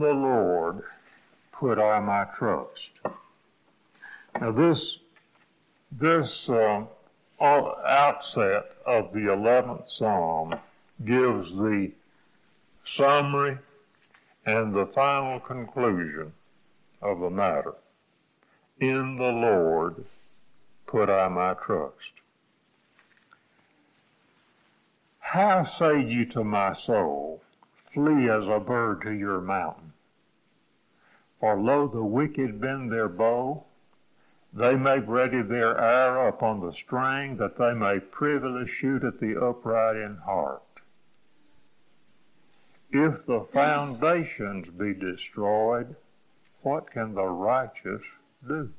the Lord put I my trust. Now this this uh, outset of the 11th Psalm gives the summary and the final conclusion of the matter. In the Lord put I my trust. How say you to my soul, flee as a bird to your mountain? For lo, the wicked bend their bow, they make ready their arrow upon the string, that they may privily shoot at the upright in heart. If the foundations be destroyed, what can the righteous do?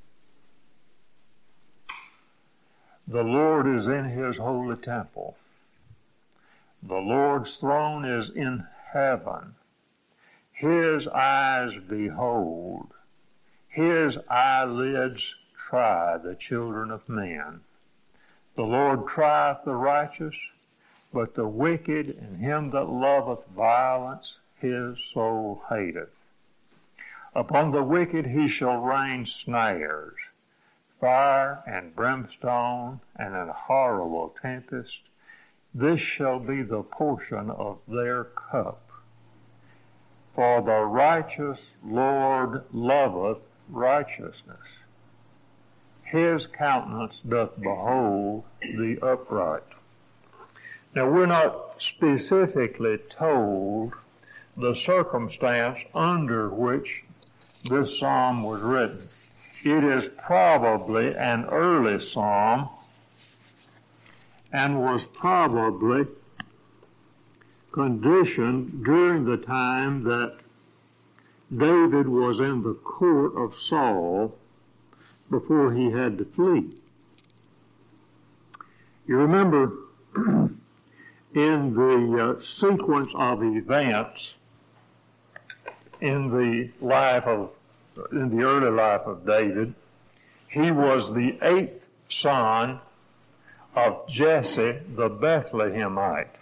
The Lord is in his holy temple. The Lord's throne is in heaven. His eyes behold. His eyelids try the children of men. The Lord trieth the righteous, but the wicked and him that loveth violence his soul hateth. Upon the wicked he shall rain snares, fire and brimstone, and an horrible tempest. This shall be the portion of their cup. For the righteous Lord loveth righteousness his countenance doth behold the upright. Now, we're not specifically told the circumstance under which this psalm was written. It is probably an early psalm and was probably conditioned during the time that David was in the court of Saul before he had to flee. You remember in the uh, sequence of events in the life of, in the early life of David, he was the eighth son of Jesse the Bethlehemite.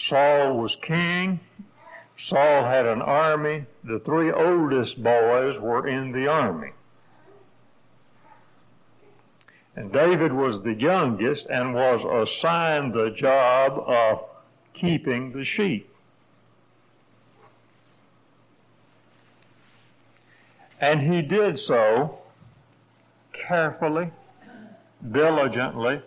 Saul was king Saul had an army. The three oldest boys were in the army. And David was the youngest and was assigned the job of keeping the sheep. And he did so carefully, diligently,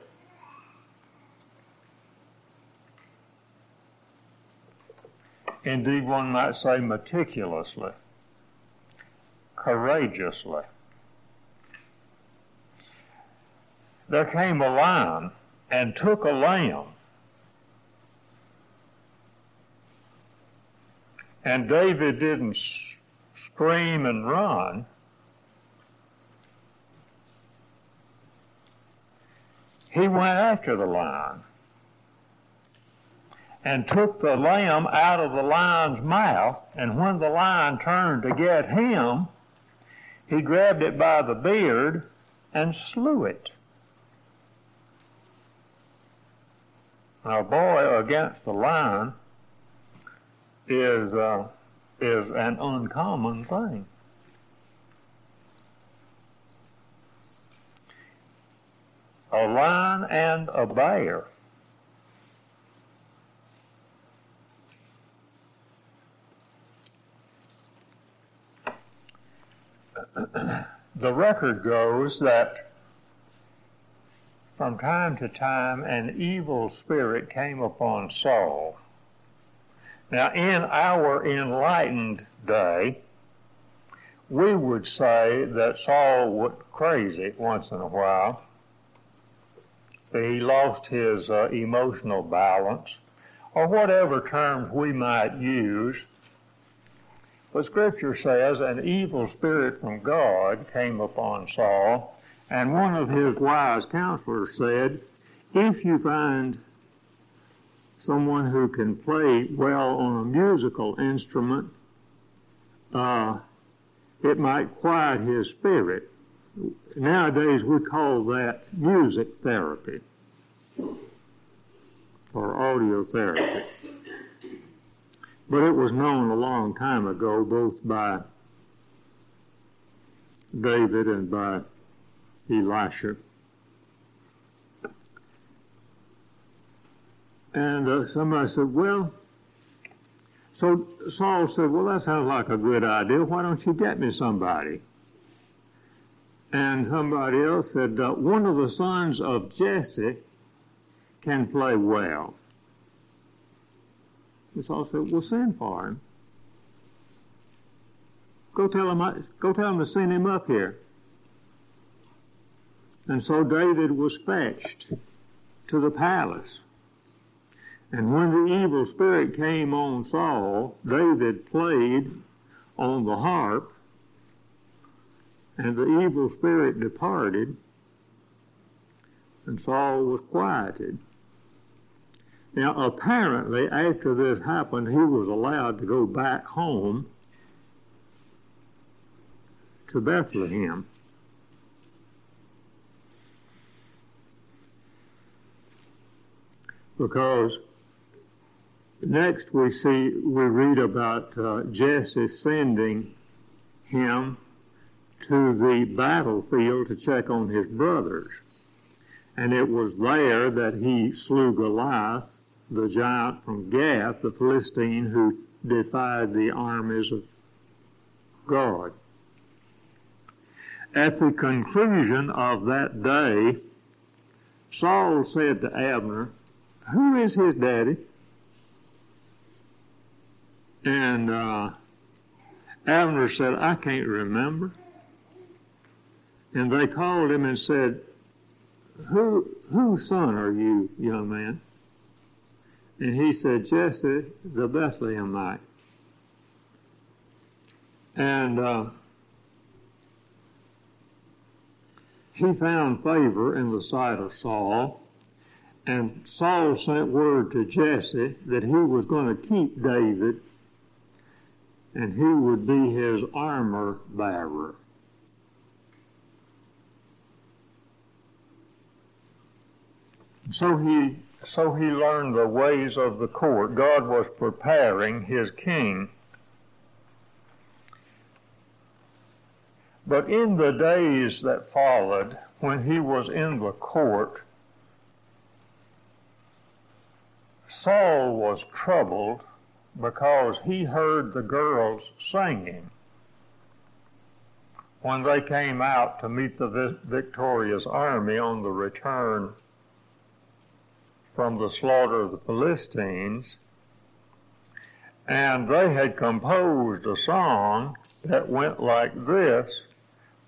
Indeed, one might say meticulously, courageously. There came a lion and took a lamb. And David didn't scream and run. He went after the lion and took the lamb out of the lion's mouth. And when the lion turned to get him, he grabbed it by the beard and slew it. Now, a boy against the lion is uh, is an uncommon thing. A lion and a bear the record goes that from time to time an evil spirit came upon Saul. Now, in our enlightened day, we would say that Saul went crazy once in a while. He lost his uh, emotional balance, or whatever terms we might use but Scripture says an evil spirit from God came upon Saul, and one of his wise counselors said, If you find someone who can play well on a musical instrument, uh, it might quiet his spirit. Nowadays, we call that music therapy or audio therapy. But it was known a long time ago, both by David and by Elisha. And uh, somebody said, Well, so Saul said, Well, that sounds like a good idea. Why don't you get me somebody? And somebody else said, uh, One of the sons of Jesse can play well. Saul said, Well, send for him. Go tell him, go tell him to send him up here. And so David was fetched to the palace. And when the evil spirit came on Saul, David played on the harp, and the evil spirit departed, and Saul was quieted. Now, apparently, after this happened, he was allowed to go back home to Bethlehem. Because Next, we see we read about uh, Jesse sending him to the battlefield to check on his brothers, and it was there that he slew Goliath, the giant from Gath, the Philistine who defied the armies of God. At the conclusion of that day, Saul said to Abner, Who is his daddy? And uh, Abner said, I can't remember. And they called him and said, Who, whose son are you, young man? And he said, Jesse the Bethlehemite. And uh, he found favor in the sight of Saul. And Saul sent word to Jesse that he was going to keep David and who would be his armor bearer. So he so he learned the ways of the court. God was preparing his king. But in the days that followed, when he was in the court, Saul was troubled because he heard the girls singing when they came out to meet the victorious army on the return from the slaughter of the Philistines. And they had composed a song that went like this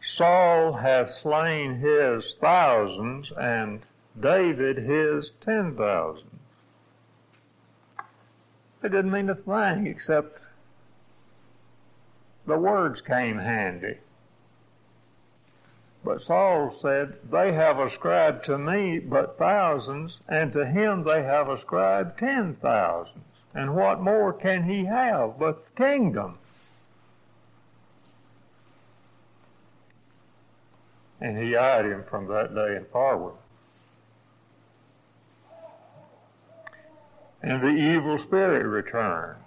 Saul hath slain his thousands, and David his ten thousands. It didn't mean a thing except the words came handy. But Saul said, They have ascribed to me but thousands, and to him they have ascribed ten thousands. And what more can he have but the kingdom? And he eyed him from that day and forward. and the evil spirit returned.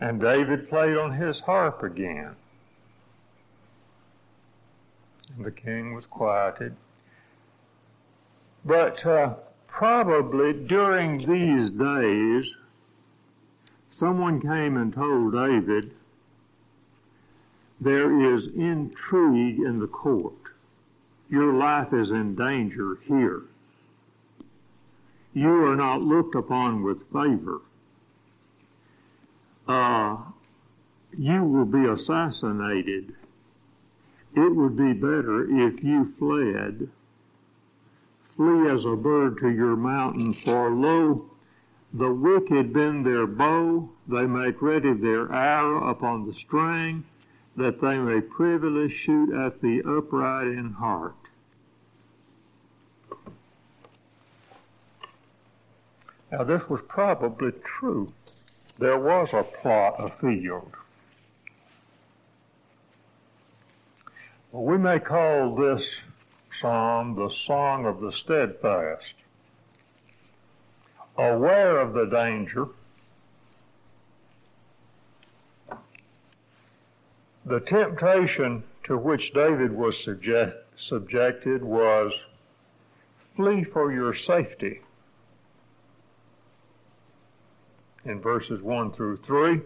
And David played on his harp again. And the king was quieted. But uh, probably during these days, someone came and told David, There is intrigue in the court. Your life is in danger here you are not looked upon with favor. Uh, you will be assassinated. It would be better if you fled. Flee as a bird to your mountain, for lo, the wicked bend their bow, they make ready their arrow upon the string, that they may privily shoot at the upright in heart. Now, this was probably true. There was a plot afield. We may call this psalm the Song of the Steadfast. Aware of the danger, the temptation to which David was subject, subjected was flee for your safety. In verses 1 through 3,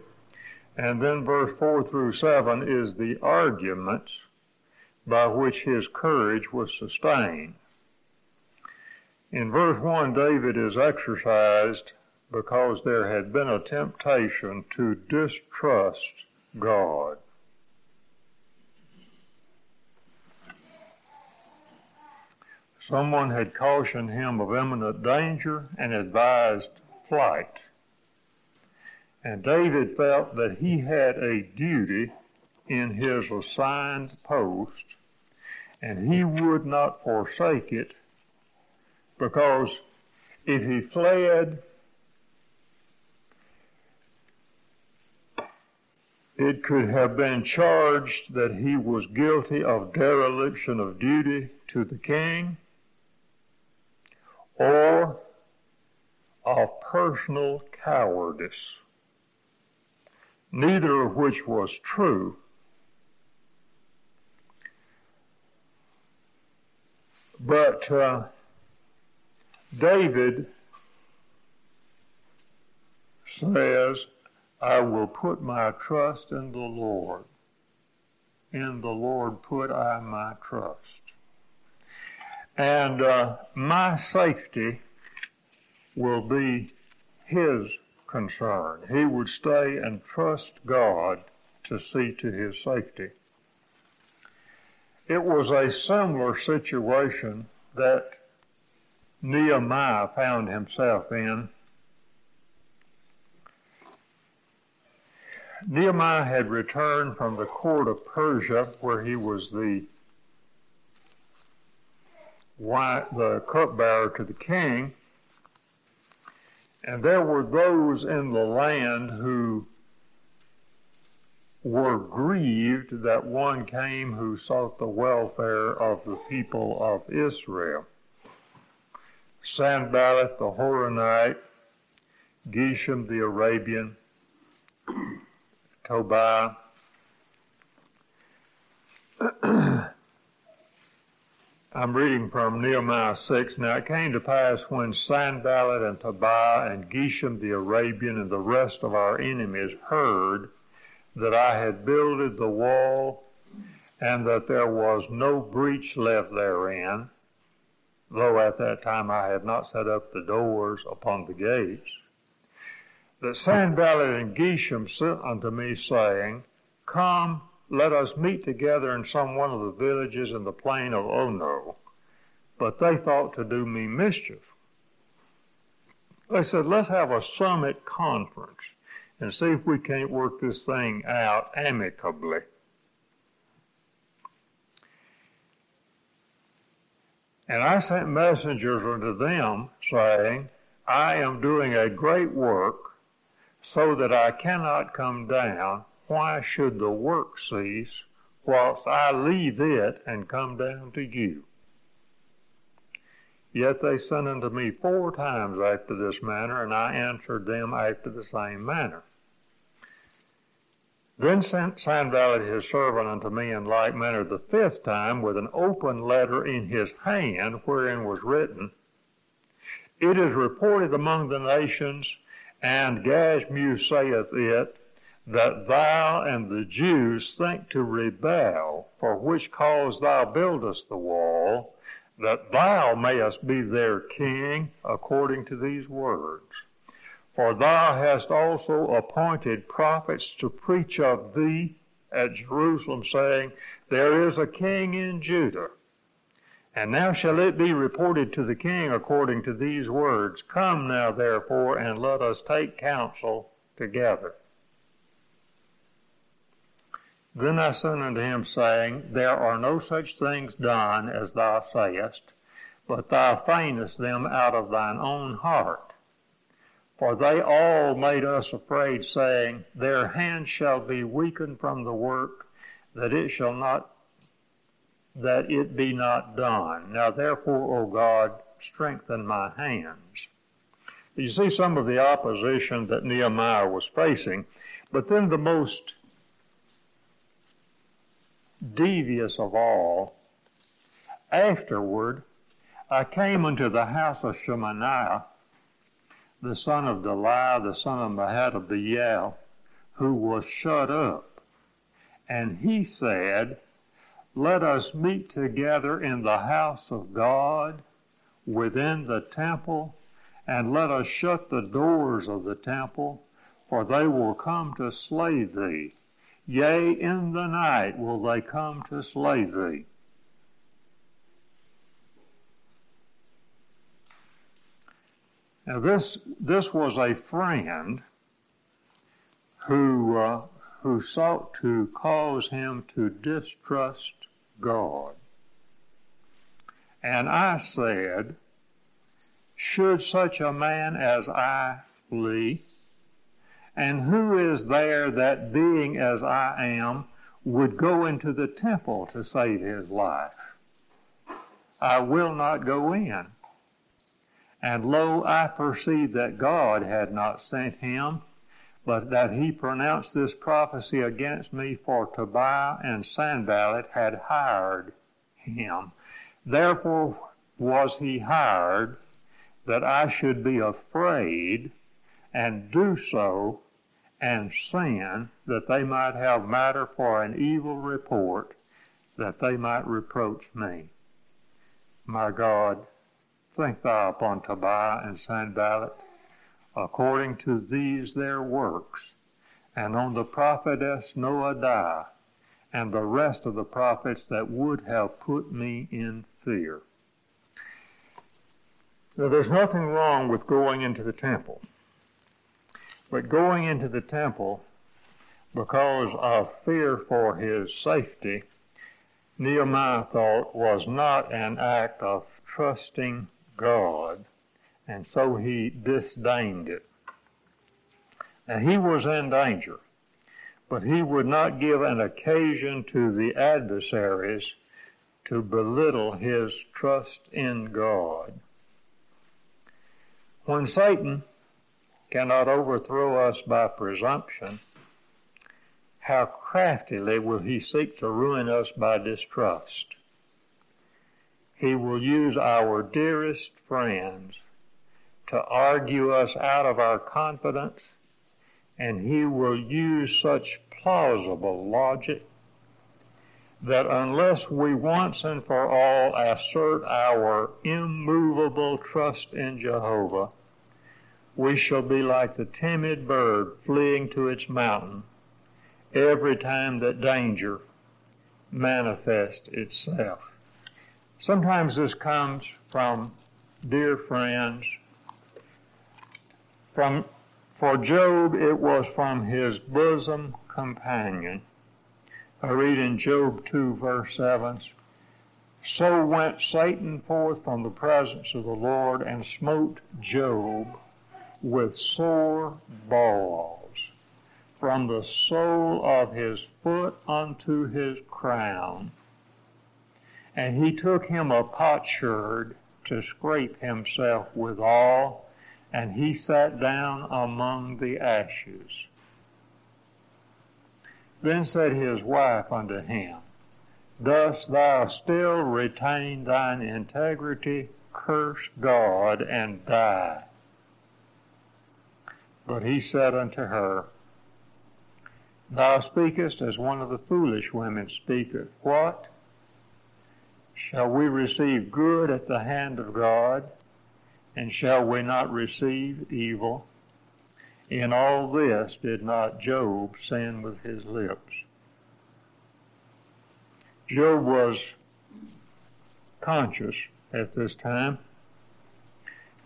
and then verse 4 through 7 is the arguments by which his courage was sustained. In verse 1, David is exercised because there had been a temptation to distrust God. Someone had cautioned him of imminent danger and advised flight. And David felt that he had a duty in his assigned post, and he would not forsake it because if he fled, it could have been charged that he was guilty of dereliction of duty to the king or of personal cowardice, neither of which was true. But uh, David says, I will put my trust in the Lord. In the Lord put I my trust. And uh, my safety will be his concern. He would stay and trust God to see to his safety. It was a similar situation that Nehemiah found himself in. Nehemiah had returned from the court of Persia, where he was the the cupbearer to the king, and there were those in the land who were grieved that one came who sought the welfare of the people of Israel. Sanballat the Horonite, Geshem the Arabian, Tobiah. I'm reading from Nehemiah 6. Now it came to pass when Sanballat and Tobiah and Geshem the Arabian and the rest of our enemies heard that I had builded the wall and that there was no breach left therein, though at that time I had not set up the doors upon the gates, that Sanballat and Geshem sent unto me, saying, Come, let us meet together in some one of the villages in the plain of Ono. But they thought to do me mischief. They said, Let's have a summit conference and see if we can't work this thing out amicably. And I sent messengers unto them, saying, I am doing a great work, so that I cannot come down. Why should the work cease, whilst I leave it and come down to you? Yet they sent unto me four times after this manner, and I answered them after the same manner. Then sent Sanballat his servant unto me in like manner the fifth time with an open letter in his hand, wherein was written, It is reported among the nations, and Gashmu saith it, that thou and the Jews think to rebel, for which cause thou buildest the wall, that thou mayest be their king, according to these words. For thou hast also appointed prophets to preach of thee at Jerusalem, saying, There is a king in Judah. And now shall it be reported to the king according to these words Come now, therefore, and let us take counsel together. Then I sent unto him, saying, There are no such things done as thou sayest, but thou feignest them out of thine own heart. For they all made us afraid, saying, Their hands shall be weakened from the work, that it shall not that it be not done. Now therefore, O God, strengthen my hands. You see some of the opposition that Nehemiah was facing, but then the most devious of all. Afterward, I came unto the house of Shemaiah, the son of Delaiah, the son of Mehetabeel, who was shut up. And he said, Let us meet together in the house of God, within the temple, and let us shut the doors of the temple, for they will come to slay thee. Yea, in the night will they come to slay thee. Now, this, this was a friend who, uh, who sought to cause him to distrust God. And I said, Should such a man as I flee? And who is there that, being as I am, would go into the temple to save his life? I will not go in. And lo, I perceived that God had not sent him, but that he pronounced this prophecy against me, for Tobiah and Sanballat had hired him. Therefore was he hired, that I should be afraid and do so and sin, that they might have matter for an evil report, that they might reproach me. My God, think thou upon Tobiah and Sanballat, according to these their works, and on the prophetess Noadiah, and the rest of the prophets that would have put me in fear. Now, there's nothing wrong with going into the temple. But going into the temple because of fear for his safety, Nehemiah thought was not an act of trusting God, and so he disdained it. Now he was in danger, but he would not give an occasion to the adversaries to belittle his trust in God. When Satan cannot overthrow us by presumption, how craftily will he seek to ruin us by distrust? He will use our dearest friends to argue us out of our confidence, and he will use such plausible logic that unless we once and for all assert our immovable trust in Jehovah, we shall be like the timid bird fleeing to its mountain every time that danger manifests itself. Sometimes this comes from dear friends. From, for Job, it was from his bosom companion. I read in Job 2, verse 7 So went Satan forth from the presence of the Lord and smote Job with sore balls from the sole of his foot unto his crown. And he took him a potsherd to scrape himself withal, and he sat down among the ashes. Then said his wife unto him, Dost thou still retain thine integrity? Curse God and die. But he said unto her, Thou speakest as one of the foolish women speaketh. What? Shall we receive good at the hand of God? And shall we not receive evil? In all this did not Job sin with his lips. Job was conscious at this time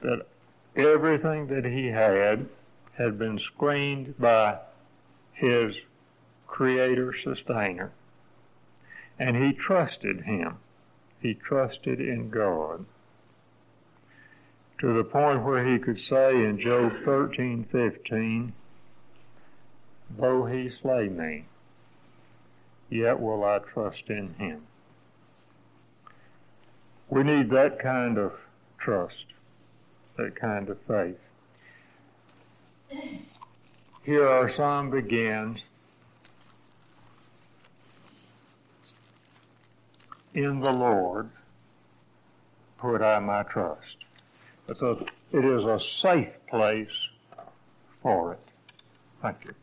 that everything that he had had been screened by his creator sustainer. And he trusted him. He trusted in God to the point where he could say in Job 13:15, "Though he slay me, yet will I trust in him." We need that kind of trust, that kind of faith. Here our psalm begins. In the Lord put I my trust. It's a, it is a safe place for it. Thank you.